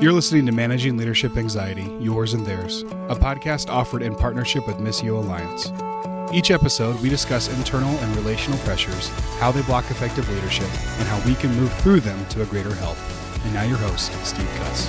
You're listening to Managing Leadership Anxiety, Yours and Theirs, a podcast offered in partnership with Missio Alliance. Each episode, we discuss internal and relational pressures, how they block effective leadership, and how we can move through them to a greater health. And now, your host, Steve Cuss.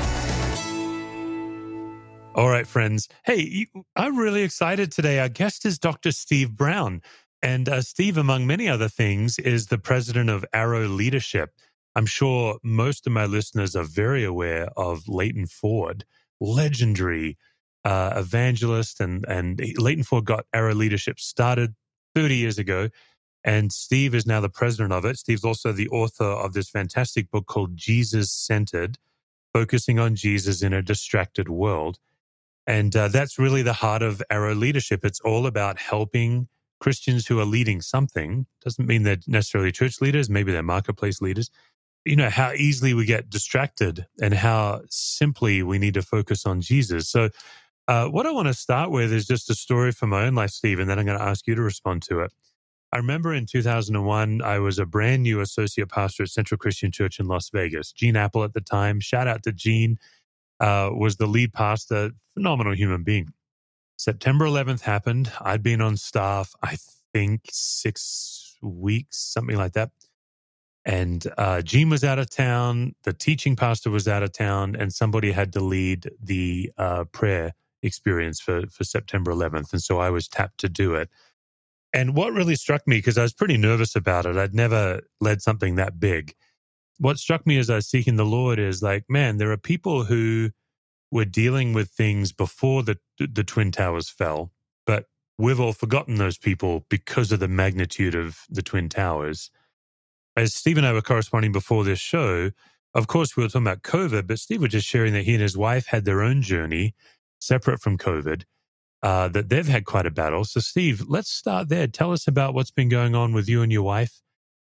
All right, friends. Hey, I'm really excited today. Our guest is Dr. Steve Brown. And uh, Steve, among many other things, is the president of Arrow Leadership. I'm sure most of my listeners are very aware of Leighton Ford, legendary uh, evangelist, and and Leighton Ford got Arrow Leadership started 30 years ago, and Steve is now the president of it. Steve's also the author of this fantastic book called Jesus Centered, focusing on Jesus in a distracted world, and uh, that's really the heart of Arrow Leadership. It's all about helping Christians who are leading something. Doesn't mean they're necessarily church leaders. Maybe they're marketplace leaders you know how easily we get distracted and how simply we need to focus on jesus. So uh, what i want to start with is just a story from my own life steve and then i'm going to ask you to respond to it. I remember in 2001 i was a brand new associate pastor at central christian church in las vegas gene Appel at the time. Shout out to gene uh, was the lead pastor phenomenal human being. September 11th happened. I'd been on staff i think six weeks something like that and uh, Gene was out of town, the teaching pastor was out of town, and somebody had to lead the uh, prayer experience for, for September 11th. And so I was tapped to do it. And what really struck me, because I was pretty nervous about it, I'd never led something that big. What struck me as I was seeking the Lord is like, man, there are people who were dealing with things before the, the Twin Towers fell, but we've all forgotten those people because of the magnitude of the Twin Towers as Steve and I were corresponding before this show, of course, we were talking about COVID, but Steve was just sharing that he and his wife had their own journey separate from COVID, uh, that they've had quite a battle. So, Steve, let's start there. Tell us about what's been going on with you and your wife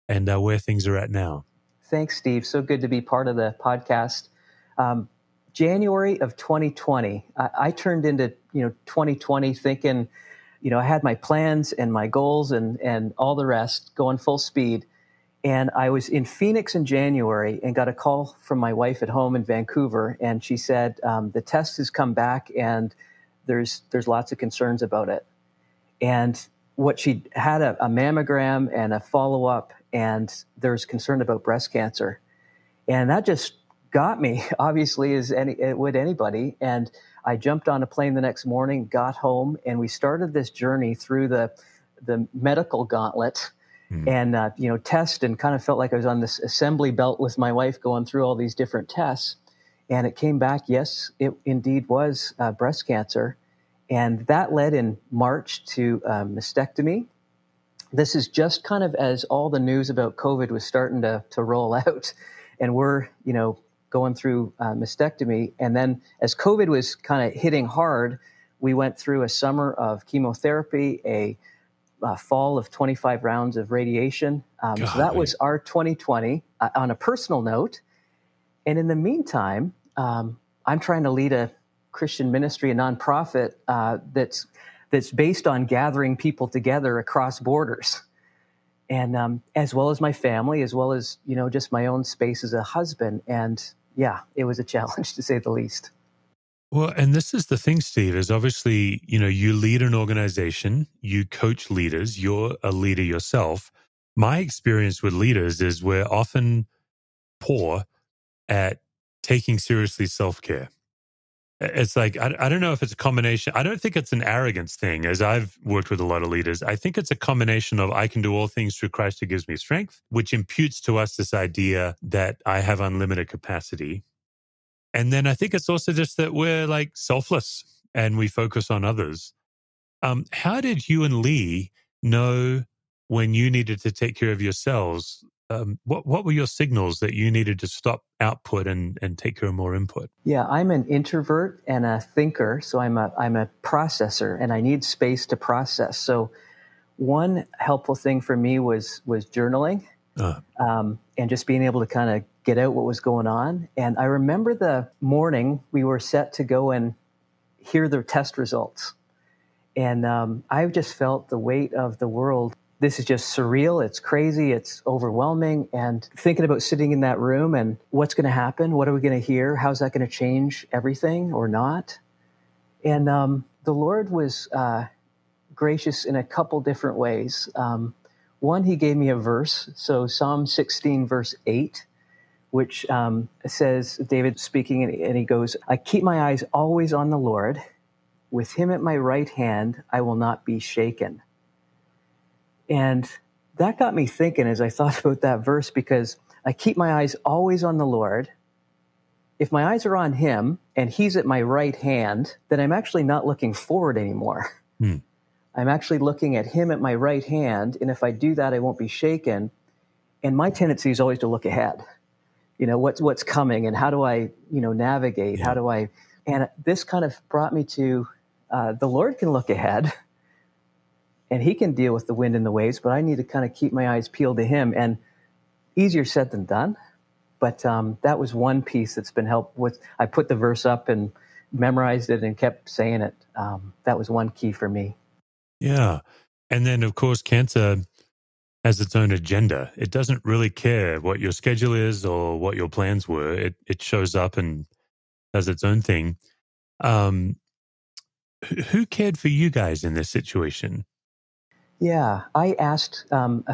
and uh, where things are at now. Thanks, Steve. So good to be part of the podcast. Um, January of 2020, I, I turned into you know 2020 thinking, you know, I had my plans and my goals and and all the rest going full speed and I was in Phoenix in January and got a call from my wife at home in Vancouver, and she said um, the test has come back and there's there's lots of concerns about it. And what she had a, a mammogram and a follow up, and there's concern about breast cancer, and that just got me. Obviously, as any it would anybody, and I jumped on a plane the next morning, got home, and we started this journey through the the medical gauntlet mm. and uh, you know test and kind of felt like I was on this assembly belt with my wife going through all these different tests. And it came back, yes, it indeed was uh, breast cancer. And that led in March to uh, mastectomy. This is just kind of as all the news about COVID was starting to, to roll out. And we're, you know, going through uh, mastectomy. And then as COVID was kind of hitting hard, we went through a summer of chemotherapy, a uh, fall of 25 rounds of radiation. Um, so that was our 2020 uh, on a personal note. And in the meantime, um, I'm trying to lead a Christian ministry, a nonprofit uh, that's that's based on gathering people together across borders, and um, as well as my family, as well as you know just my own space as a husband. And yeah, it was a challenge to say the least. Well, and this is the thing, Steve, is obviously, you know, you lead an organization, you coach leaders, you're a leader yourself. My experience with leaders is we're often poor at taking seriously self care. It's like, I, I don't know if it's a combination. I don't think it's an arrogance thing, as I've worked with a lot of leaders. I think it's a combination of I can do all things through Christ who gives me strength, which imputes to us this idea that I have unlimited capacity and then I think it's also just that we're like selfless and we focus on others. Um, how did you and Lee know when you needed to take care of yourselves? Um, what what were your signals that you needed to stop output and and take care of more input? Yeah, I'm an introvert and a thinker, so I'm a I'm a processor, and I need space to process. So, one helpful thing for me was was journaling, uh. um, and just being able to kind of get out what was going on. And I remember the morning we were set to go and hear the test results. And um, I just felt the weight of the world this is just surreal. It's crazy. It's overwhelming. And thinking about sitting in that room and what's going to happen? What are we going to hear? How's that going to change everything or not? And um, the Lord was uh, gracious in a couple different ways. Um, one, He gave me a verse. So Psalm 16, verse 8, which um, says, David speaking, and he goes, I keep my eyes always on the Lord. With Him at my right hand, I will not be shaken. And that got me thinking as I thought about that verse because I keep my eyes always on the Lord. If my eyes are on Him and He's at my right hand, then I'm actually not looking forward anymore. Hmm. I'm actually looking at Him at my right hand. And if I do that, I won't be shaken. And my tendency is always to look ahead. You know, what's, what's coming and how do I, you know, navigate? Yeah. How do I, and this kind of brought me to uh, the Lord can look ahead and he can deal with the wind and the waves, but I need to kind of keep my eyes peeled to him. And easier said than done. But um, that was one piece that's been helped with. I put the verse up and memorized it and kept saying it. Um, that was one key for me. Yeah. And then, of course, cancer has its own agenda. It doesn't really care what your schedule is or what your plans were. It, it shows up and does its own thing. Um, who cared for you guys in this situation? Yeah, I asked. Um,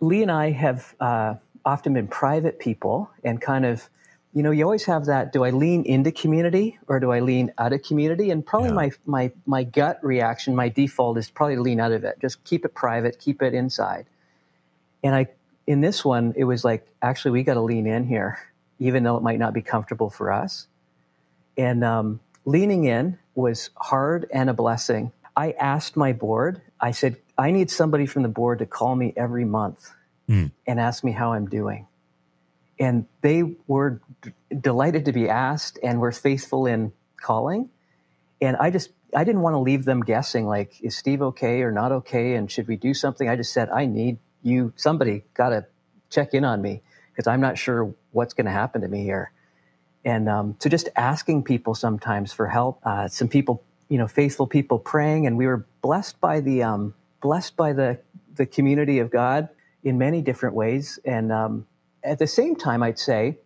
Lee and I have uh, often been private people and kind of, you know, you always have that. Do I lean into community or do I lean out of community? And probably yeah. my my my gut reaction, my default is probably to lean out of it. Just keep it private, keep it inside. And I, in this one, it was like, actually, we got to lean in here, even though it might not be comfortable for us. And um, leaning in was hard and a blessing I asked my board, I said, I need somebody from the board to call me every month mm. and ask me how I'm doing. And they were d- delighted to be asked and were faithful in calling. And I just, I didn't want to leave them guessing, like, is Steve okay or not okay? And should we do something? I just said, I need you, somebody got to check in on me because I'm not sure what's going to happen to me here. And um, so just asking people sometimes for help. Uh, some people you know faithful people praying, and we were blessed by the um, blessed by the the community of God in many different ways. And um, at the same time, I'd say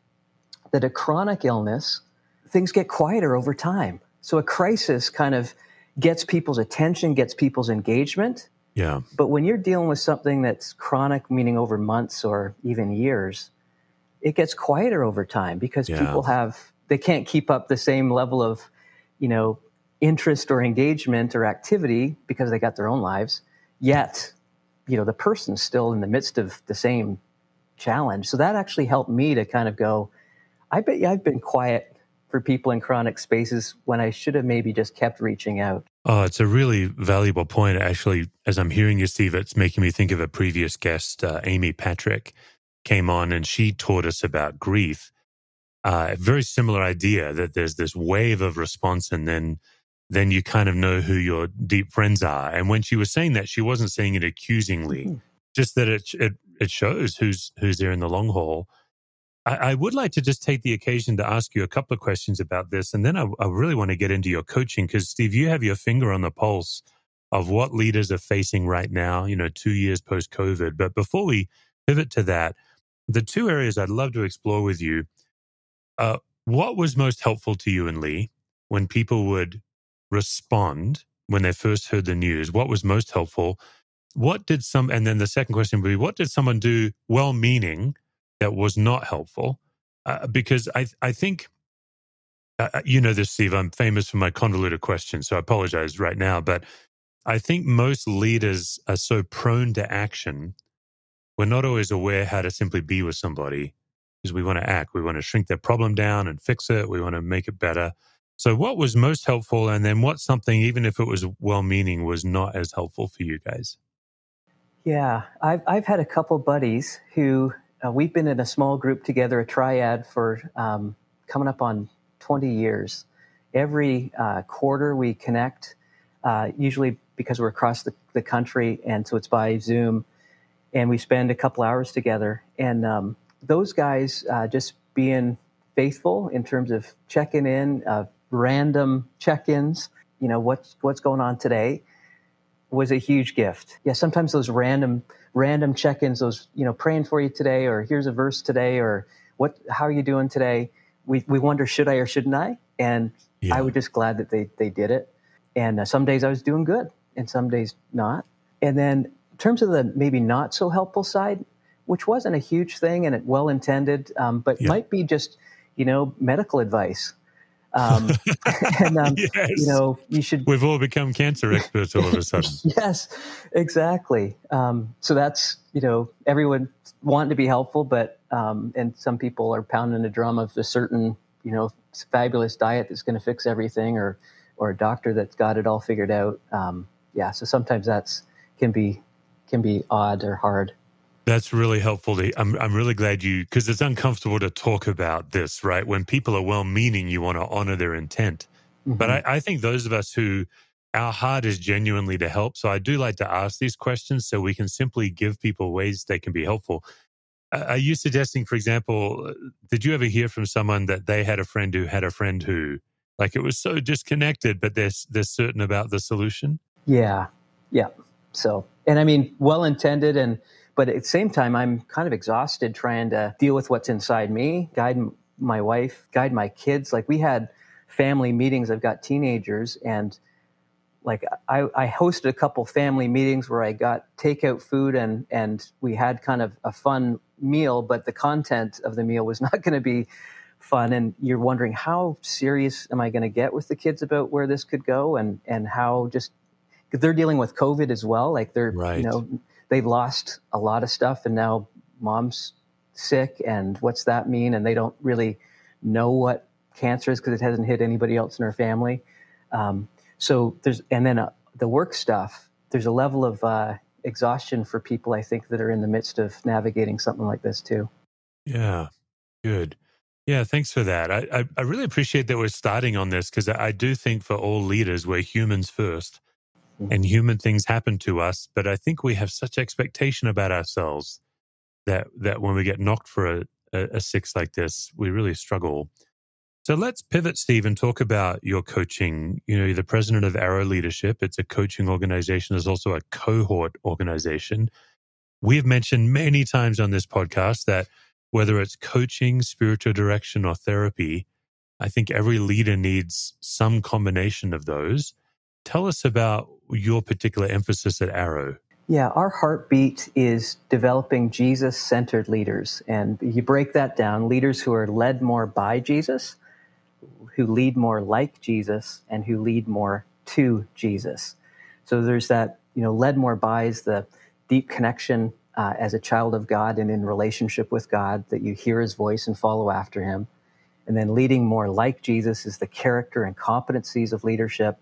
that a chronic illness, things get quieter over time. So a crisis kind of gets people's attention, gets people's engagement. Yeah. But when you're dealing with something that's chronic, meaning over months or even years, it gets quieter over time because yeah. people have they can't keep up the same level of, you know, interest or engagement or activity because they got their own lives yet you know the person's still in the midst of the same challenge. So that actually helped me to kind of go i bet you i've been quiet for people in chronic spaces when i should have maybe just kept reaching out. Oh it's a really valuable point actually. As i'm hearing you steve it's making me think of a previous guest uh, amy patrick came on and she taught us about grief. Uh, a very similar idea that there's this wave of response and then then you kind of know who your deep friends are. And when she was saying that, she wasn't saying it accusingly, mm-hmm. Just that it, it it shows who's who's there in the long haul. I, I, would like to just take the occasion to ask you a couple of questions about this, and then I, I really want to get into your coaching because Steve, you have your finger on the pulse of what leaders are facing right now. You know, two years post COVID. But before we pivot to that, the two areas I'd love to explore with you. Uh, what was most helpful to you and Lee when people would respond when they first heard the news? What was most helpful? What did some, and then the second question would be, what did someone do well meaning that was not helpful? Uh, because I, I think, uh, uh, you know this, Steve, I'm famous for my convoluted questions, so I apologize right now. But I think most leaders are so prone to action, we're not always aware how to simply be with somebody because we want to act. We want to shrink their problem down and fix it. We want to make it better. So, what was most helpful, and then what something, even if it was well meaning, was not as helpful for you guys? Yeah, I've, I've had a couple buddies who uh, we've been in a small group together, a triad, for um, coming up on 20 years. Every uh, quarter we connect, uh, usually because we're across the, the country, and so it's by Zoom, and we spend a couple hours together. And um, those guys uh, just being faithful in terms of checking in, uh, random check-ins. You know what's what's going on today. Was a huge gift. Yeah, sometimes those random random check-ins, those you know, praying for you today, or here's a verse today, or what, how are you doing today? We we wonder should I or shouldn't I? And yeah. I was just glad that they they did it. And uh, some days I was doing good, and some days not. And then in terms of the maybe not so helpful side, which wasn't a huge thing and it well intended, um, but yeah. might be just you know medical advice. Um, and um, yes. you know, you should. We've all become cancer experts all of a sudden. yes, exactly. Um, so that's you know, everyone wanting to be helpful, but um, and some people are pounding the drum of a certain you know fabulous diet that's going to fix everything, or or a doctor that's got it all figured out. Um, yeah, so sometimes that's can be can be odd or hard. That's really helpful. I'm I'm really glad you because it's uncomfortable to talk about this, right? When people are well meaning, you want to honor their intent. Mm-hmm. But I, I think those of us who our heart is genuinely to help. So I do like to ask these questions so we can simply give people ways they can be helpful. Are you suggesting, for example, did you ever hear from someone that they had a friend who had a friend who, like, it was so disconnected, but they're they're certain about the solution? Yeah, yeah. So, and I mean, well intended and but at the same time, I'm kind of exhausted trying to deal with what's inside me, guide my wife, guide my kids. Like we had family meetings. I've got teenagers, and like I, I hosted a couple family meetings where I got takeout food and and we had kind of a fun meal, but the content of the meal was not going to be fun. And you're wondering how serious am I going to get with the kids about where this could go, and and how just they're dealing with COVID as well. Like they're right. you know they lost a lot of stuff and now mom's sick and what's that mean? And they don't really know what cancer is because it hasn't hit anybody else in her family. Um, so there's and then uh, the work stuff there's a level of uh, exhaustion for people i think that are in the midst of navigating something like this too. Yeah. Good. Yeah thanks for that. I, I, I really appreciate that we're starting on this because I, I do think for all leaders we're humans first mm-hmm. and human things happen to us. But I think we have such expectation about ourselves that that when we get knocked for a, a, a six like this, we really struggle. So let's pivot, Steve, and talk about your coaching. You know, you're the president of Arrow Leadership. It's a coaching organization. It's also a cohort organization. We've mentioned many times on this podcast that whether it's coaching, spiritual direction, or therapy, I think every leader needs some combination of those. Tell us about your particular emphasis at Arrow. Yeah, our heartbeat is developing Jesus centered leaders. And you break that down leaders who are led more by Jesus, who lead more like Jesus, and who lead more to Jesus. So there's that, you know, led more by is the deep connection uh, as a child of God and in relationship with God, that you hear his voice and follow after him. And then leading more like Jesus is the character and competencies of leadership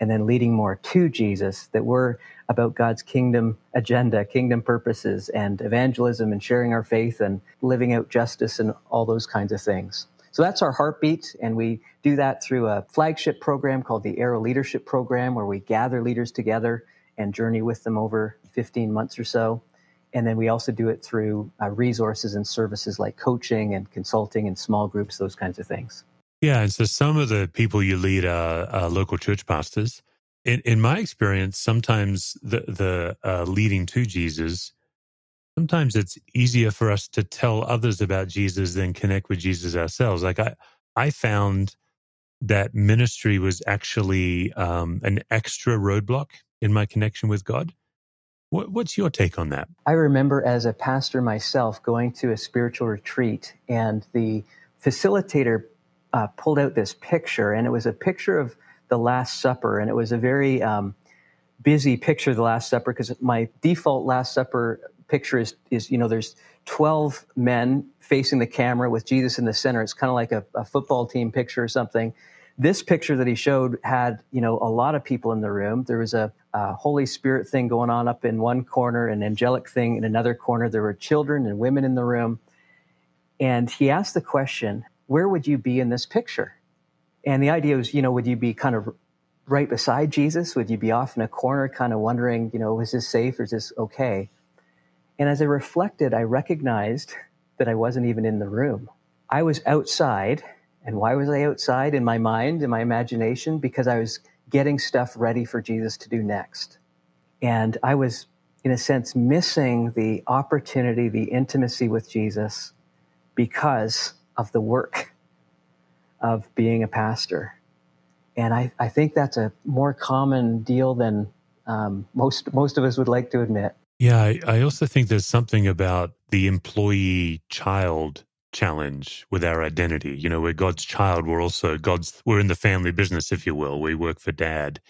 and then leading more to Jesus, that we're about God's kingdom agenda, kingdom purposes, and evangelism and sharing our faith and living out justice and all those kinds of things. So that's our heartbeat, and we do that through a flagship program called the Arrow Leadership Program, where we gather leaders together and journey with them over 15 months or so. And then we also do it through uh, resources and services like coaching and consulting and small groups, those kinds of things. Yeah, and so some of the people you lead are, are local church pastors. In, in my experience, sometimes the the uh, leading to Jesus, sometimes it's easier for us to tell others about Jesus than connect with Jesus ourselves. Like I, I found that ministry was actually um, an extra roadblock in my connection with God. What, what's your take on that? I remember as a pastor myself going to a spiritual retreat, and the facilitator uh, pulled out this picture, and it was a picture of the Last Supper, and it was a very um, busy picture of the Last Supper because my default Last Supper picture is, is you know there's 12 men facing the camera with Jesus in the center. It's kind of like a, a football team picture or something. This picture that he showed had you know a lot of people in the room. There was a, a Holy Spirit thing going on up in one corner, an angelic thing in another corner. There were children and women in the room. And he asked the question, where would you be in this picture? And the idea was, you know, would you be kind of right beside Jesus? Would you be off in a corner, kind of wondering, you know, is this safe or is this okay? And as I reflected, I recognized that I wasn't even in the room. I was outside. And why was I outside in my mind, in my imagination? Because I was getting stuff ready for Jesus to do next. And I was, in a sense, missing the opportunity, the intimacy with Jesus because of the work of being a pastor. And I, I think that's a more common deal than um, most most of us would like to admit. Yeah, I, I also think there's something about the employee child challenge with our identity. You know, we're God's child. We're also God's. We're in the family business, if you will. We work for Dad.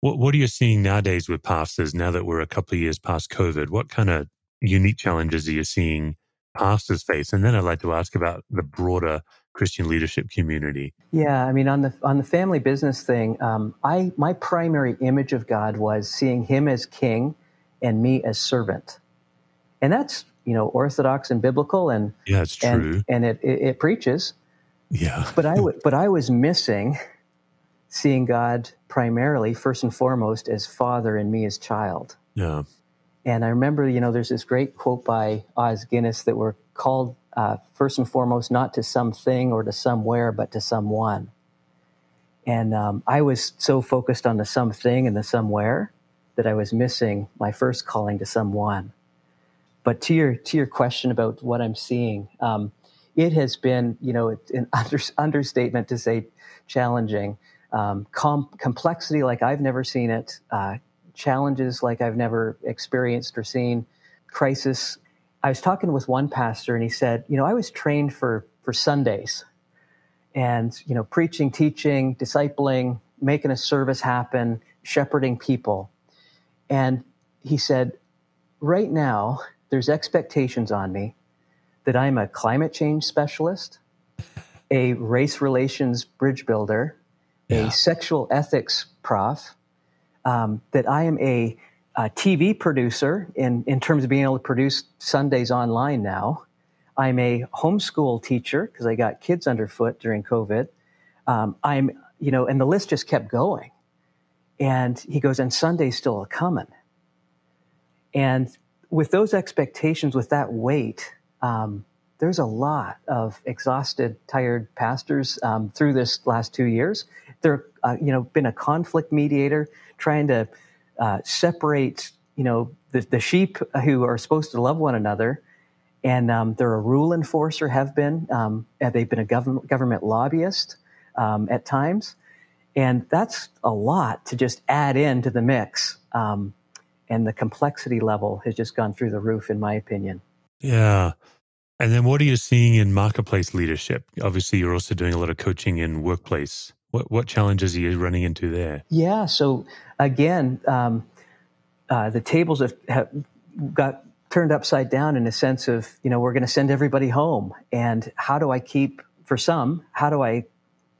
What What are you seeing nowadays with pastors? Now that we're a couple of years past COVID, what kind of unique challenges are you seeing pastors face? And then I'd like to ask about the broader Christian leadership community. Yeah, I mean, on the on the family business thing, um, I my primary image of God was seeing Him as King and me as servant, and that's you know orthodox and biblical, and yeah, it's true, and, and it, it, it preaches. Yeah, but I w- but I was missing seeing God primarily, first and foremost, as Father and me as child. Yeah. And I remember, you know, there's this great quote by Os Guinness that we're called uh, first and foremost not to something or to somewhere, but to someone. And um, I was so focused on the something and the somewhere that I was missing my first calling to someone. But to your to your question about what I'm seeing, um, it has been, you know, an under, understatement to say challenging. Um, com- complexity like I've never seen it, uh, challenges like I've never experienced or seen, crisis I was talking with one pastor and he said, you know, I was trained for for Sundays and, you know, preaching, teaching, discipling, making a service happen, shepherding people. And he said, right now, there's expectations on me that I'm a climate change specialist, a race relations bridge builder, yeah. a sexual ethics prof, um, that I am a a TV producer in, in terms of being able to produce Sundays online now. I'm a homeschool teacher because I got kids underfoot during COVID. Um, I'm, you know, and the list just kept going. And he goes, and Sunday's still a coming. And with those expectations, with that weight, um, there's a lot of exhausted, tired pastors um, through this last two years. There, uh, you know, been a conflict mediator trying to uh, separate, you know, the, the, sheep who are supposed to love one another, and um, they're a rule enforcer. Have been um, they've been a government government lobbyist um, at times, and that's a lot to just add into the mix. Um, and the complexity level has just gone through the roof, in my opinion. Yeah. And then what are you seeing in marketplace leadership? Obviously, you're also doing a lot of coaching in workplace. What, what challenges are you running into there? Yeah. So again, um, uh, the tables have, have, got turned upside down in a sense of, you know, we're going to send everybody home. And how do I keep, for some, how do I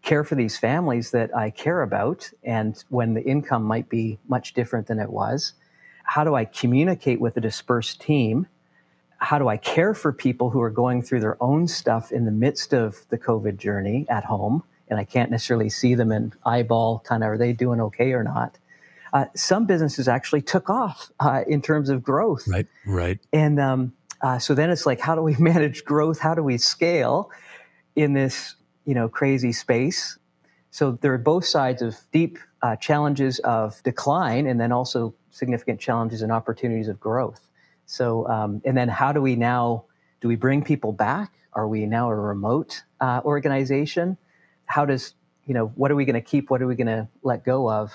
care for these families that I care about? And when the income might be much different than it was, how do I communicate with a dispersed team? How do I care for people who are going through their own stuff in the midst of the COVID journey at home? And I can't necessarily see them and eyeball kind of, are they doing okay or not? uh, some businesses actually took off uh, in terms of growth. Right, right. And um, uh, so then it's like, how do we manage growth? How do we scale in this, you know, crazy space? So there are both sides of deep uh, challenges of decline, and then also significant challenges and opportunities of growth. So, um, and then how do we now? Do we bring people back? Are we now a remote uh, organization? How does you know what are we going to keep? What are we going to let go of?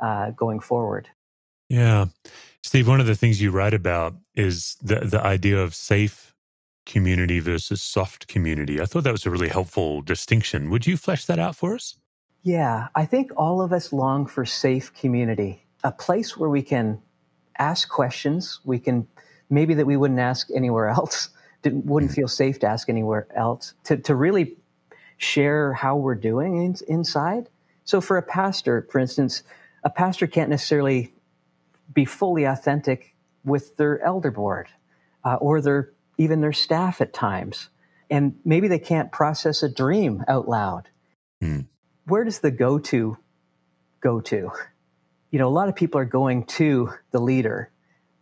uh, going forward. Yeah. Steve, one of the things you write about is the, the idea of safe community versus soft community. I thought that was a really helpful distinction. Would you flesh that out for us? Yeah, I think all of us long for safe community, a place where we can ask questions. We can maybe that we wouldn't ask anywhere else, Didn't, wouldn't mm. feel safe to ask anywhere else, to, to really share how we're doing in, inside. So, for a pastor, for instance, a pastor can't necessarily be fully authentic with their elder board uh, or their even their staff at times and maybe they can't process a dream out loud mm. where does the go to go to you know a lot of people are going to the leader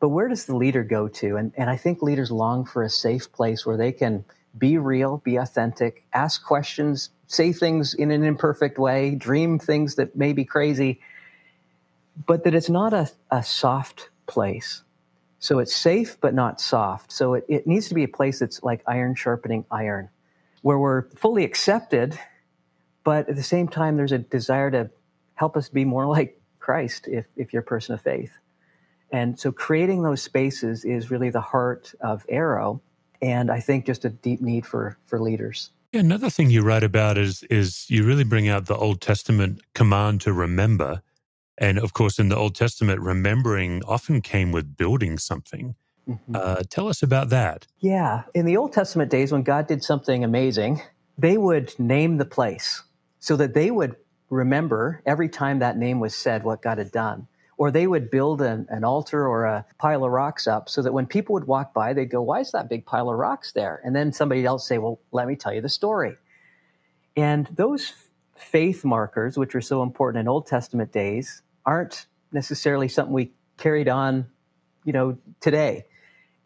but where does the leader go to and, and i think leaders long for a safe place where they can be real be authentic ask questions say things in an imperfect way dream things that may be crazy but that it's not a, a soft place. So it's safe, but not soft. So it, it needs to be a place that's like iron sharpening iron, where we're fully accepted, but at the same time, there's a desire to help us be more like Christ if, if you're a person of faith. And so creating those spaces is really the heart of Arrow. And I think just a deep need for, for leaders. Yeah, another thing you write about is is you really bring out the Old Testament command to remember. And of course, in the Old Testament, remembering often came with building something. Mm-hmm. Uh, tell us about that. Yeah. In the Old Testament days, when God did something amazing, they would name the place so that they would remember every time that name was said what God had done. Or they would build an, an, altar or a pile of rocks up so that when people would walk by, they'd go, Why is that big pile of rocks there? And then somebody else say, Well, let me tell you the story. And those faith markers, which are so important in Old Testament days, aren't necessarily something we carried on, you know, today.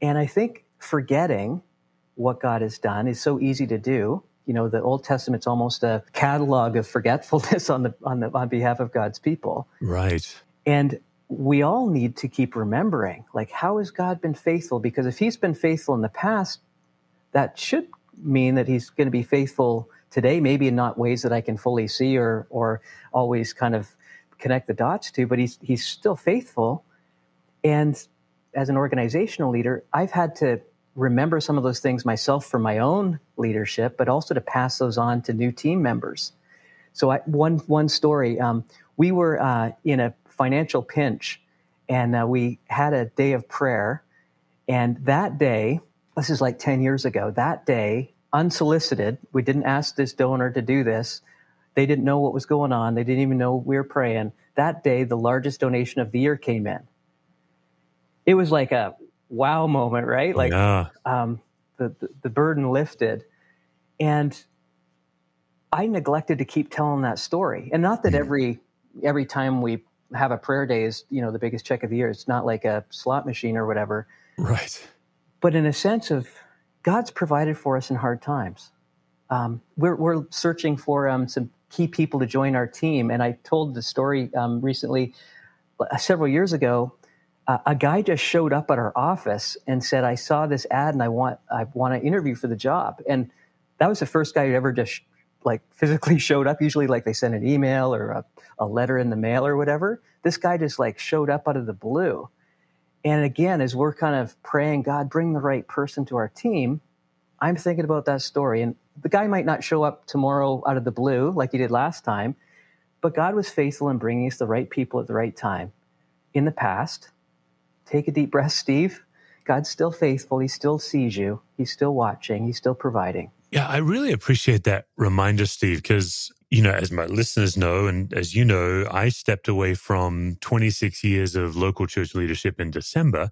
And I think forgetting what God has done is so easy to do you know the Old Testament's almost a catalog of forgetfulness on the on the on behalf of God's people. Right. And we all need to keep remembering like how has God been faithful because if he's been faithful in the past that should mean that he's going to be faithful today maybe in not ways that I can fully see or or always kind of connect the dots to but he's he's still faithful and as an organizational leader I've had to remember some of those things myself for my own leadership, but also to pass those on to new team members. So, I, one one story: um, we were uh, in a financial pinch, and uh, we had a day of prayer. And that day, this is like ten years ago. That day, unsolicited, we didn't ask this donor to do this. They didn't know what was going on. They didn't even know we were praying. That day, the largest donation of the year came in. It was like a wow moment, right? Like yeah. um, the, the, the burden lifted, and I neglected to keep telling that story. And not that every every time we have a prayer day is you know the biggest check of the year. It's not like a slot machine or whatever. Right. But in a sense of God's provided for us in hard times. Um, we're, we're searching for um, some key people to join our team. And I told the story um, recently, uh, several years ago, uh, a guy just showed up at our office and said, "I saw this ad and I want I want to interview for the job." And that was the first guy who ever just like physically showed up. Usually, like they send an email or a, a letter in the mail or whatever. This guy just like showed up out of the blue. And again, as we're kind of praying, God, bring the right person to our team, I'm thinking about that story. And the guy might not show up tomorrow out of the blue like he did last time, but God was faithful in bringing us the right people at the right time in the past take a deep breath, Steve. God's still faithful. He still sees you. He's still watching. He's still providing. Yeah, I really appreciate that reminder, Steve, because, you know, as my listeners know, and as you know, I stepped away from 26 years of local church leadership in December.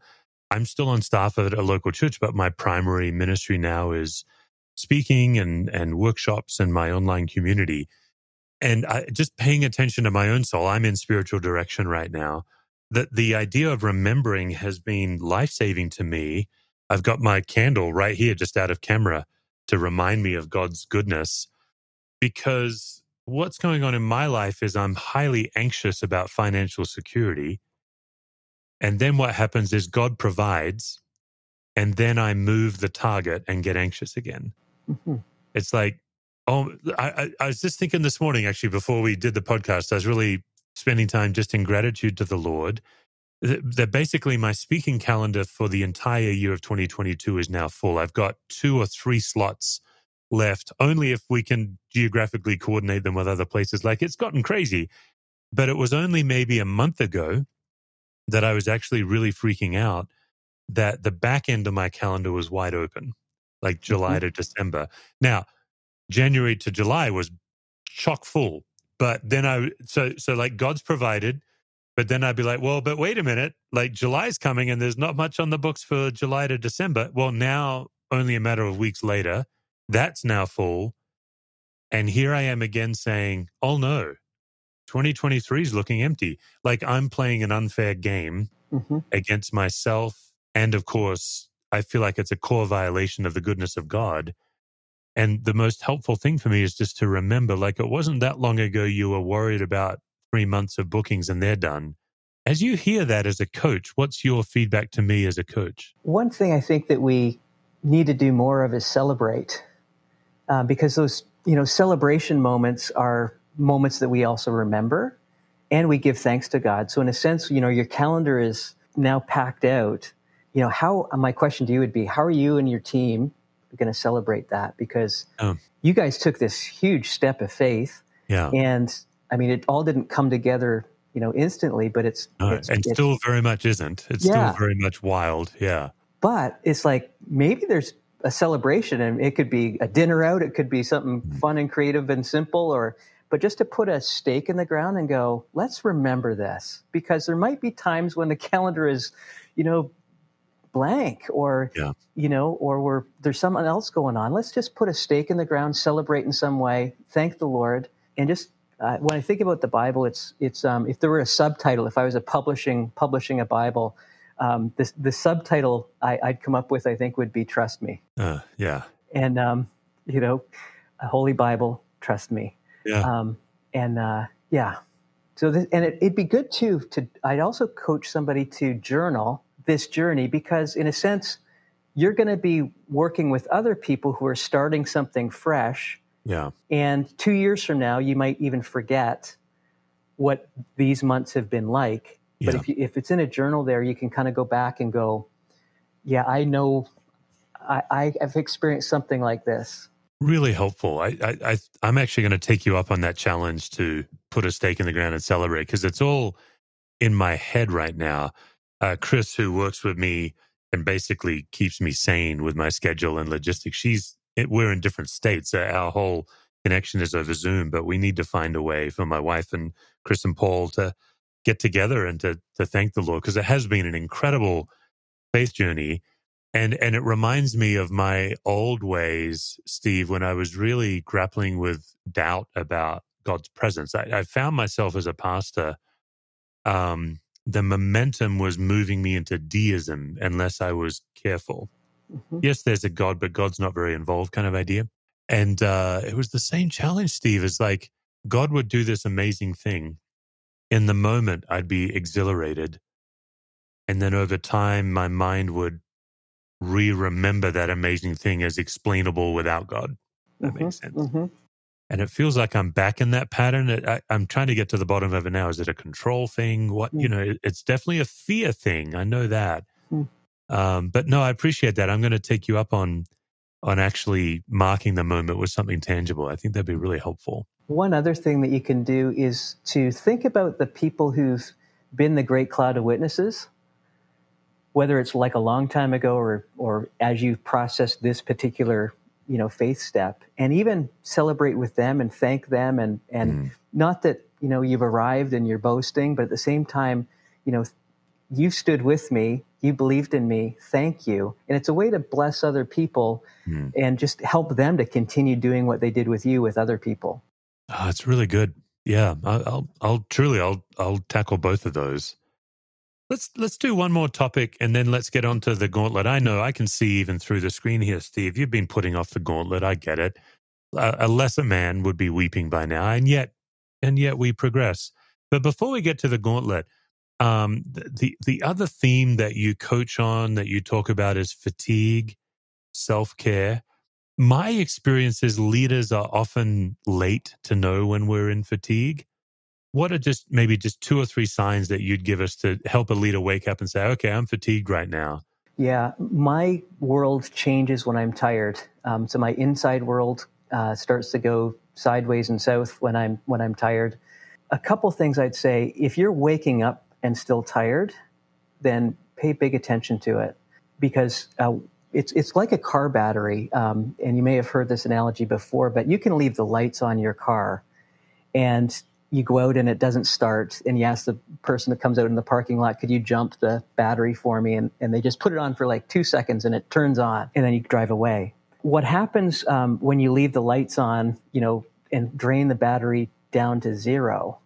I'm still on staff at a local church, but my primary ministry now is speaking and, and workshops and my online community. And I, just paying attention to my own soul, I'm in spiritual direction right now that the idea of remembering has been life saving to me. I've got my candle right here, just out of camera, to remind me of God's goodness. Because what's going on in my life is I'm highly anxious about financial security. And then what happens is God provides, and then I move the target and get anxious again. Mm-hmm. It's like, oh, I, I was just thinking this morning, actually, before we did the podcast, I was really spending time just in gratitude to the Lord. That basically my speaking calendar for the entire year of 2022 is now full. I've got two or three slots left, only if we can geographically coordinate them with other places. Like it's gotten crazy. But it was only maybe a month ago that I was actually really freaking out that the back end of my calendar was wide open, like July mm-hmm. to December. Now, January to July was chock full but then I so so like God's provided, but then I'd be like, well, but wait a minute, like July's coming and there's not much on the books for July to December. Well, now only a matter of weeks later, that's now full. And here I am again saying, oh no, 2023 is looking empty. Like I'm playing an unfair game mm-hmm. against myself. And of course, I feel like it's a core violation of the goodness of God and the most helpful thing for me is just to remember like, it wasn't that long ago you were worried about three months of bookings and they're done. As you hear that as a coach, what's your feedback to me as a coach? One thing I think that we need to do more of is celebrate, uh, because those you know celebration moments are moments that we also remember, and we give thanks to God. So in a sense, you know, your calendar is now packed out. You know, how my question to you would be, how are you and your team going to celebrate that? Because oh. you guys took this huge step of faith, yeah, and I mean, it all didn't come together you know instantly but it's, it's and it's, still very much isn't it's yeah. still very much wild yeah but it's like maybe there's a celebration and it could be a dinner out it could be something mm-hmm. fun and creative and simple or but just to put a stake in the ground and go let's remember this because there might be times when the calendar is you know blank or yeah. you know or we're there's something else going on let's just put a stake in the ground celebrate in some way thank the lord and just uh, when I think about the Bible, it's it's um, if there were a subtitle, if I was a publishing publishing a Bible, um, the the subtitle I, would come up with, I think, would be "Trust Me." Uh, yeah. And um, you know, a Holy Bible, trust me. Yeah. Um, and uh, yeah. So this, and it, it'd be good too to I'd also coach somebody to journal this journey because in a sense you're going to be working with other people who are starting something fresh yeah. And two years from now, you might even forget what these months have been like. But yeah. if, you, if it's in a journal there, you can kind of go back and go, yeah, I know I, I have experienced something like this. Really helpful. I, I, I am actually going to take you up on that challenge to put a stake in the ground and celebrate because it's all in my head right now. Uh, Chris, who works with me and basically keeps me sane with my schedule and logistics, she's it, we're in different states. Uh, our whole connection is over Zoom, but we need to find a way for my wife and Chris and Paul to get together and to to thank the Lord because it has been an incredible faith journey. And and it reminds me of my old ways, Steve, when I was really grappling with doubt about God's presence. I, I found myself as a pastor, um, the momentum was moving me into deism unless I was careful. Mm-hmm. Yes, there's a God, but God's not very involved kind of idea. And uh, it was the same challenge, Steve. It's like God would do this amazing thing. In the moment, I'd be exhilarated. And then over time, my mind would re remember that amazing thing as explainable without God. That mm-hmm. makes sense. Mm-hmm. And it feels like I'm back in that pattern. I, am trying to get to the bottom of it now. Is it a control thing? What, mm. you know, it, it's definitely a fear thing. I know that. Um, but no, I appreciate that. I'm going to take you up on on actually marking the moment with something tangible. I think that'd be really helpful. One other thing that you can do is to think about the people who've been the great cloud of witnesses, whether it's like a long time ago or or as you process this particular you know faith step, and even celebrate with them and thank them, and and mm. not that you know you've arrived and you're boasting, but at the same time, you know you stood with me you believed in me thank you. And it's a way to bless other people mm. and just help them to continue doing what they did with you with other people. Oh, it's really good. Yeah I'll, I'll, I'll truly i'll i'll tackle both of those. Let's let's do one more topic and then let's get on to the gauntlet. I know i can see even through the screen here steve you've been putting off the gauntlet. I get it. A, a lesser man would be weeping by now and yet and yet we progress. But before we get to the gauntlet um, the the other theme that you coach on that you talk about is fatigue, self care. My experience is leaders are often late to know when we're in fatigue. What are just maybe just two or three signs that you'd give us to help a leader wake up and say, "Okay, I'm fatigued right now." Yeah, my world changes when I'm tired. Um, so my inside world uh, starts to go sideways and south when I'm when I'm tired. A couple things I'd say: if you're waking up and still tired, then pay big attention to it because uh, it's it's like a car battery. Um, and you may have heard this analogy before, but you can leave the lights on your car, and you go out and it doesn't start, and you ask the person that comes out in the parking lot, "Could you jump the battery for me?" And and they just put it on for like two seconds, and it turns on, and then you drive away. What happens um, when you leave the lights on, you know, and drain the battery down to zero?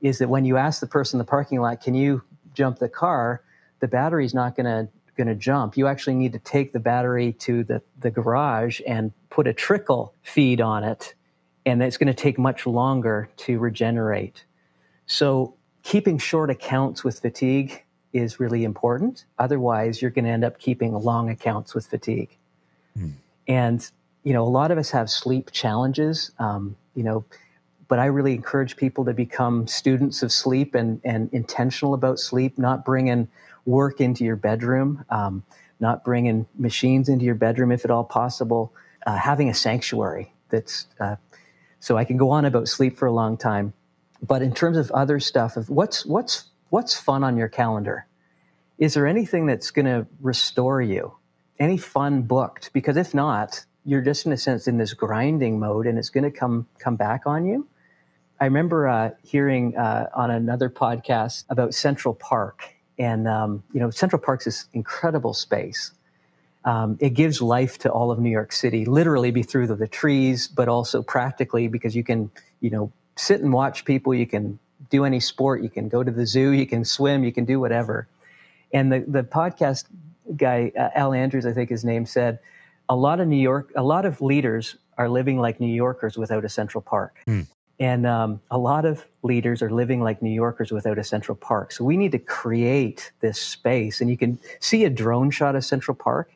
Is that when you ask the person in the parking lot, can you jump the car? The battery's not going to going to jump. You actually need to take the battery to the, the garage and put a trickle feed on it. And it's going to take much longer to regenerate. So keeping short accounts with fatigue is really important. Otherwise, you're going to end up keeping long accounts with fatigue. Hmm. And, you know, a lot of us have sleep challenges, um, you know, but I really encourage people to become students of sleep and, and intentional about sleep, not bringing work into your bedroom, um, not bringing machines into your bedroom if at all possible, uh, having a sanctuary that's uh, so I can go on about sleep for a long time. But in terms of other stuff, of what's what's what's fun on your calendar? Is there anything that's going to restore you? Any fun booked? Because if not, you're just in a sense in this grinding mode, and it's going to come come back on you. I remember uh, hearing uh, on another podcast about Central Park, and um, you know, Central Park's this incredible space. Um, it gives life to all of New York City, literally be through the, the trees, but also practically because you can, you know, sit and watch people. You can do any sport. You can go to the zoo. You can swim. You can do whatever. And the the podcast guy, uh, Al Andrews, I think his name said, a lot of New York, a lot of leaders are living like New Yorkers without a Central Park. Mm. And um, a lot of leaders are living like New Yorkers without a Central Park. So we need to create this space. And you can see a drone shot of Central Park.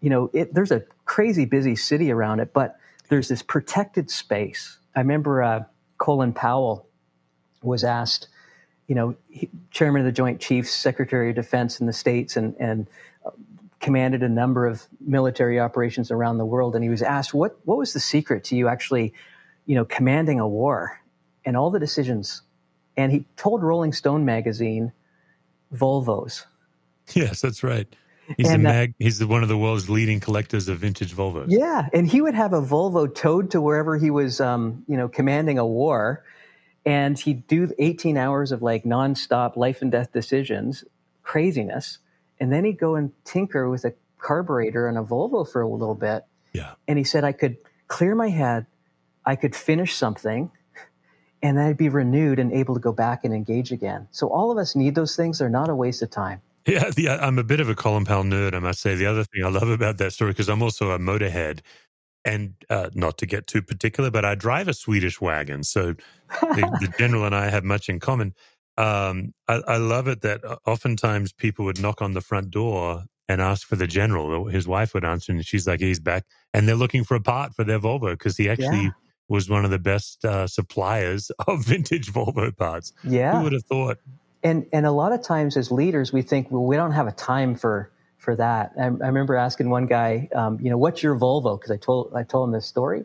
You know, it, there's a crazy busy city around it, but there's this protected space. I remember uh, Colin Powell was asked, you know, he, chairman of the Joint Chiefs, Secretary of Defense in the States, and, and uh, commanded a number of military operations around the world. And he was asked, what, what was the secret to you actually you know, commanding a war and all the decisions. And he told Rolling Stone magazine, Volvos. Yes, that's right. He's and, mag, he's one of the world's leading collectors of vintage Volvos. Yeah, and he would have a Volvo towed to wherever he was, um, you know, commanding a war, and he'd do 18 hours of like nonstop life and death decisions, craziness, and then he'd go and tinker with a carburetor on a Volvo for a little bit. Yeah, and he said I could clear my head, I could finish something and then I'd be renewed and able to go back and engage again. So all of us need those things. They're not a waste of time. Yeah, the, I'm a bit of a Colin Powell nerd, I must say. The other thing I love about that story, because I'm also a motorhead, and uh, not to get too particular, but I drive a Swedish wagon. So the, the general and I have much in common. Um, I, I, love it that uh, oftentimes people would knock on the front door and ask for the general. His wife would answer, and she's like, he's back. And they're looking for a part for their Volvo because he actually. Yeah was one of the best uh, suppliers of vintage Volvo parts. Yeah, who would have thought? And and a lot of times as leaders, we think, well, we don't have a time for for that. I, I remember asking one guy, um, you know, what's your Volvo? Because I told I told him this story,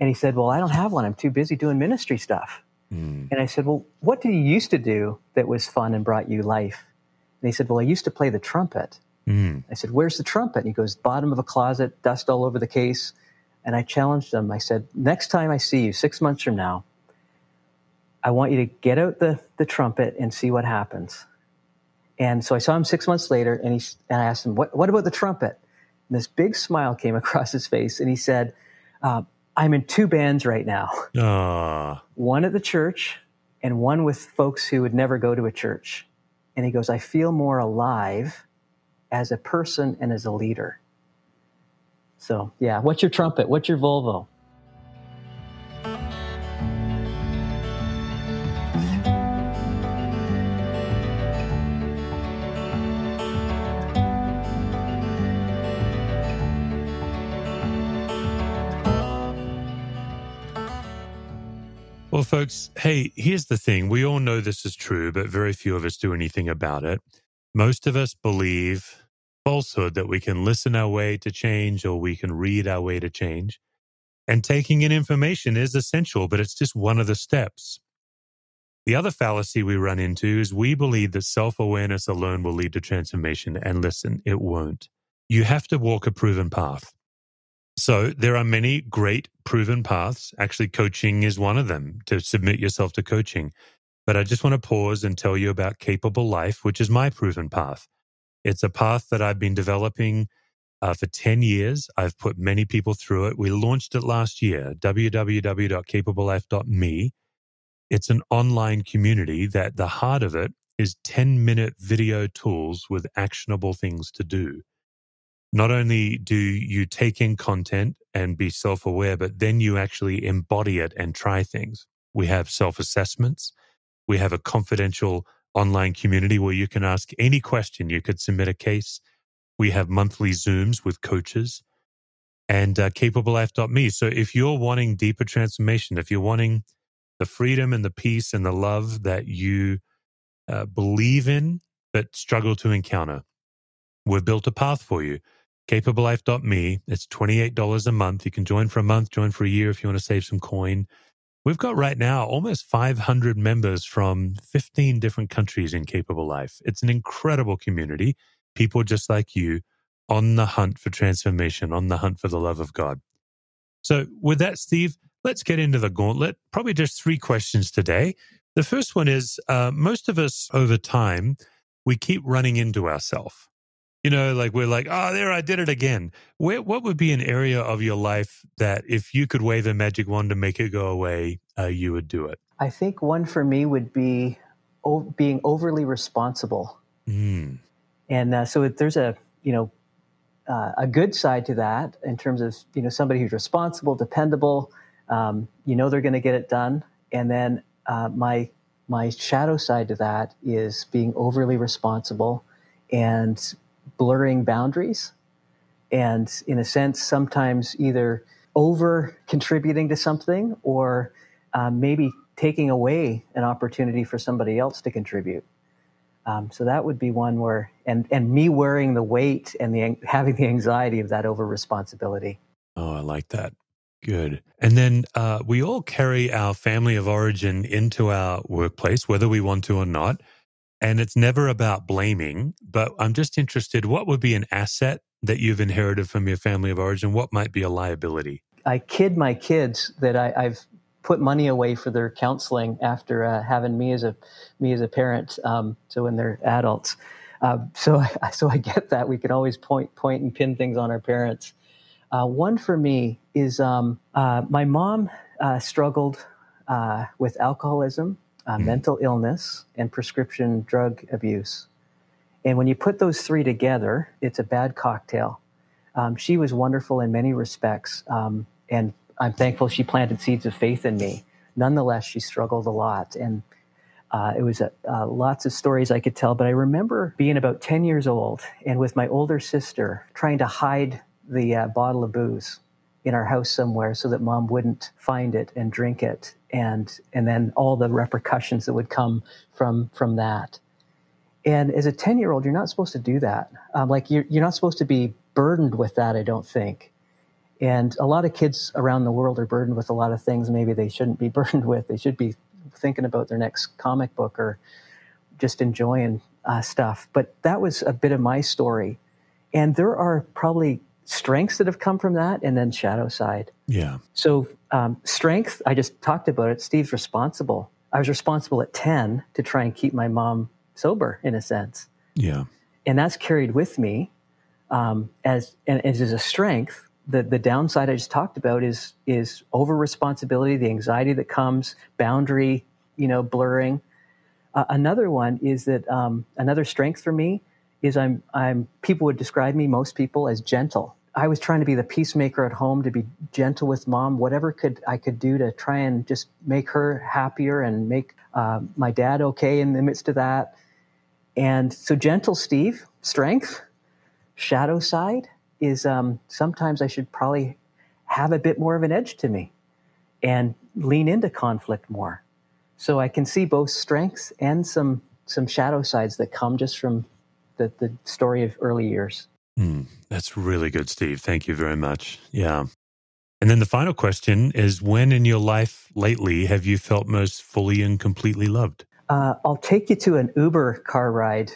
and he said, well, I don't have one. I'm too busy doing ministry stuff. Mm. And I said, well, what did you used to do that was fun and brought you life? And he said, well, I used to play the trumpet. Mm. I said, where's the trumpet? And he goes, bottom of a closet, dust all over the case. And I challenged them. I said, next time I see you, six months from now, I want you to get out the, the trumpet and see what happens. And so I saw him six months later, and, he, and I asked him, what, what about the trumpet? And this big smile came across his face, and he said, uh, I'm in two bands right now. Aww. One at the church and one with folks who would never go to a church. And he goes, I feel more alive as a person and as a leader. So, yeah, what's your trumpet? What's your Volvo? Well, folks, hey, here's the thing. We all know this is true, but very few of us do anything about it. Most of us believe falsehood that we can listen our way to change or we can read our way to change. And taking in information is essential, but it's just one of the steps. The other fallacy we run into is we believe that self awareness alone will lead to transformation. And listen, it won't. You have to walk a proven path. So there are many great proven paths. Actually, coaching is one of them to submit yourself to coaching. But I just want to pause and tell you about Capable Life, which is my proven path. It's a path that I've been developing uh, for 10 years. I've put many people through it. We launched it last year, www.capablelife.me. It's an online community that the heart of it is 10 minute video tools with actionable things to do. Not only do you take in content and be self aware, but then you actually embody it and try things. We have self assessments. We have a confidential online community where you can ask any question. You could submit a case. We have monthly Zooms with coaches and uh, capablelife.me. So if you're wanting deeper transformation, if you're wanting the freedom and the peace and the love that you uh, believe in but struggle to encounter, we've built a path for you. Capablelife.me. It's $28 a month. You can join for a month, join for a year if you want to save some coin. We've got right now almost 500 members from 15 different countries in Capable Life. It's an incredible community. People just like you on the hunt for transformation, on the hunt for the love of God. So, with that, Steve, let's get into the gauntlet. Probably just three questions today. The first one is uh, most of us over time, we keep running into ourselves. You know, like we're like, oh, there, I did it again. Where, what would be an area of your life that if you could wave a magic wand to make it go away, uh, you would do it? I think one for me would be o- being overly responsible. Mm. And uh, so there's a, you know, uh, a good side to that in terms of you know somebody who's responsible, dependable. Um, you know they're going to get it done. And then uh, my my shadow side to that is being overly responsible and blurring boundaries, and in a sense, sometimes either over contributing to something or uh, maybe taking away an opportunity for somebody else to contribute. Um, so that would be one where, and and me wearing the weight and the having the anxiety of that over responsibility. Oh, I like that. Good. And then uh, we all carry our family of origin into our workplace, whether we want to or not. And it's never about blaming, but I'm just interested what would be an asset that you've inherited from your family of origin? What might be a liability? I kid my kids that I, have put money away for their counseling after uh, having me as a me as a parent. Um, so when they're adults, uh, so I, so I get that we can always point point and pin things on our parents. Uh, one for me is um, uh, my mom uh, struggled uh, with alcoholism, mm. mental illness, and prescription drug abuse. And when you put those three together, it's a bad cocktail. Um, she was wonderful in many respects, um, and I'm thankful she planted seeds of faith in me. Nonetheless, she struggled a lot. And uh, it was uh, lots of stories I could tell, but I remember being about 10 years old and with my older sister trying to hide the uh, bottle of booze in our house somewhere so that mom wouldn't find it and drink it and and then all the repercussions that would come from from that and as a 10 year old you're not supposed to do that um, like you're, you're not supposed to be burdened with that i don't think and a lot of kids around the world are burdened with a lot of things maybe they shouldn't be burdened with. They should be thinking about their next comic book or just enjoying uh, stuff. But that was a bit of my story. And there are probably strengths that have come from that and then shadow side. Yeah. So, um, strength, I just talked about it. Steve's responsible. I was responsible at 10 to try and keep my mom sober in a sense. Yeah. And that's carried with me um, as, and as a strength the, the downside I just talked about is is over responsibility, the anxiety that comes, boundary, you know, blurring. Uh, another one is that um, another strength for me is I'm I'm people would describe me most people as gentle. I was trying to be the peacemaker at home, to be gentle with mom, whatever could I could do to try and just make her happier and make uh, my dad okay in the midst of that. And so gentle, Steve, strength, shadow side is um, sometimes I should probably have a bit more of an edge to me and lean into conflict more. So I can see both strengths and some some shadow sides that come just from the, the story of early years. Mm, that's really good, Steve. Thank you very much. Yeah. And then the final question is when in your life lately have you felt most fully and completely loved? Uh, I'll take you to an Uber car ride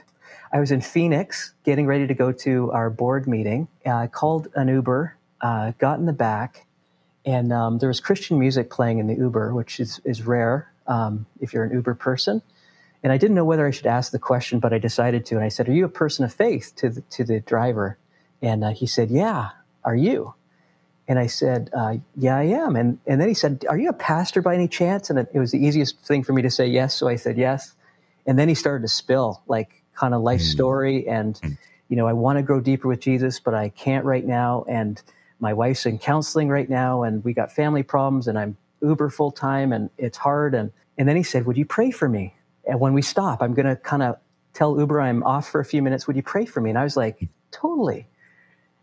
I was in Phoenix getting ready to go to our board meeting. I called an Uber, uh, got in the back, and um, there was Christian music playing in the Uber, which is, is rare um, if you're an Uber person. And I didn't know whether I should ask the question, but I decided to. And I said, Are you a person of faith to the, to the driver? And uh, he said, Yeah, are you? And I said, uh, Yeah, I am. And, and then he said, Are you a pastor by any chance? And it, it was the easiest thing for me to say yes. So I said, Yes. And then he started to spill like kind of life mm. story. And, mm. you know, I want to grow deeper with Jesus, but I can't right now. And my wife's in counseling right now, and we got family problems, and I'm Uber full time, and it's hard. And, and then he said, Would you pray for me? And when we stop, I'm going to kind of tell Uber I'm off for a few minutes. Would you pray for me? And I was like, totally.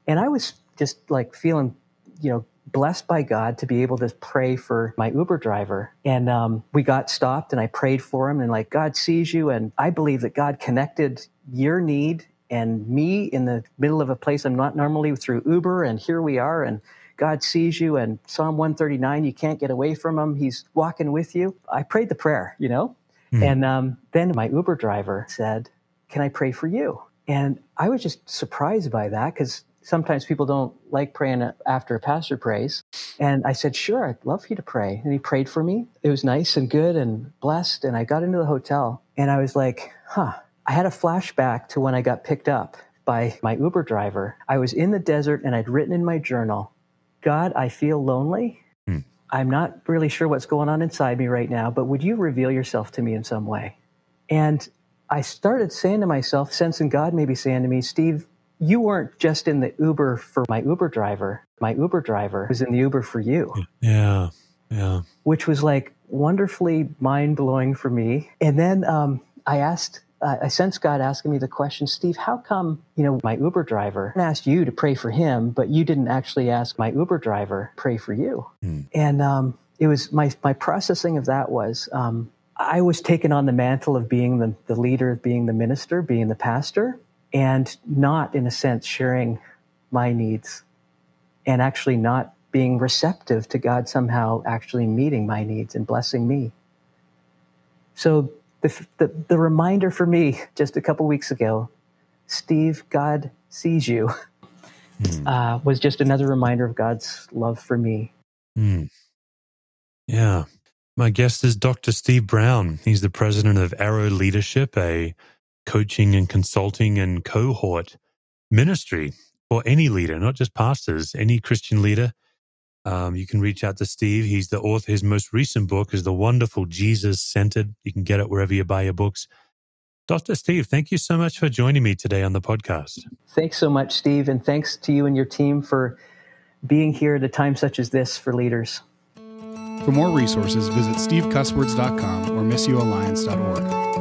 And I was just like feeling, you know, blessed by God to be able to pray for my Uber driver. And um, we got stopped and I prayed for him and like, God sees you. And I believe that God connected your need and me in the middle of a place I'm not normally through Uber. And here we are. And God sees you. And Psalm 139, you can't get away from him. He's walking with you. I prayed the prayer, you know? Mm. And um, then my Uber driver said, Can I pray for you? And I was just surprised by that because sometimes people don't like praying after a pastor prays. And I said, Sure, I'd love for you to pray. And he prayed for me. It was nice and good and blessed. And I got into the hotel and I was like, Huh. I had a flashback to when I got picked up by my Uber driver. I was in the desert and I'd written in my journal, God, I feel lonely. I'm not really sure what's going on inside me right now, but would you reveal yourself to me in some way? And I started saying to myself, sensing God maybe saying to me, Steve, you weren't just in the Uber for my Uber driver. My Uber driver was in the Uber for you. Yeah. Yeah. Which was like wonderfully mind blowing for me. And then um, I asked, I sense God asking me the question, Steve, how come, you know, my Uber driver asked you to pray for him, but you didn't actually ask my Uber driver pray for you? Mm. And um, it was my, my processing of that was um, I was taken on the mantle of being the, the leader, being the minister, being the pastor and not, in a sense, sharing my needs and actually not being receptive to God somehow actually meeting my needs and blessing me. So the, the, the reminder for me just a couple weeks ago, Steve, God sees you, mm. uh, was just another reminder of God's love for me. Mm. Yeah. My guest is Dr. Steve Brown. He's the president of Arrow Leadership, a coaching and consulting and cohort ministry for any leader, not just pastors, any Christian leader. Um, you can reach out to Steve. He's the author. His most recent book is The Wonderful Jesus Centered. You can get it wherever you buy your books. Dr. Steve, thank you so much for joining me today on the podcast. Thanks so much, Steve. And thanks to you and your team for being here at a time such as this for leaders. For more resources, visit stevecusswords.com or missioalliance.org.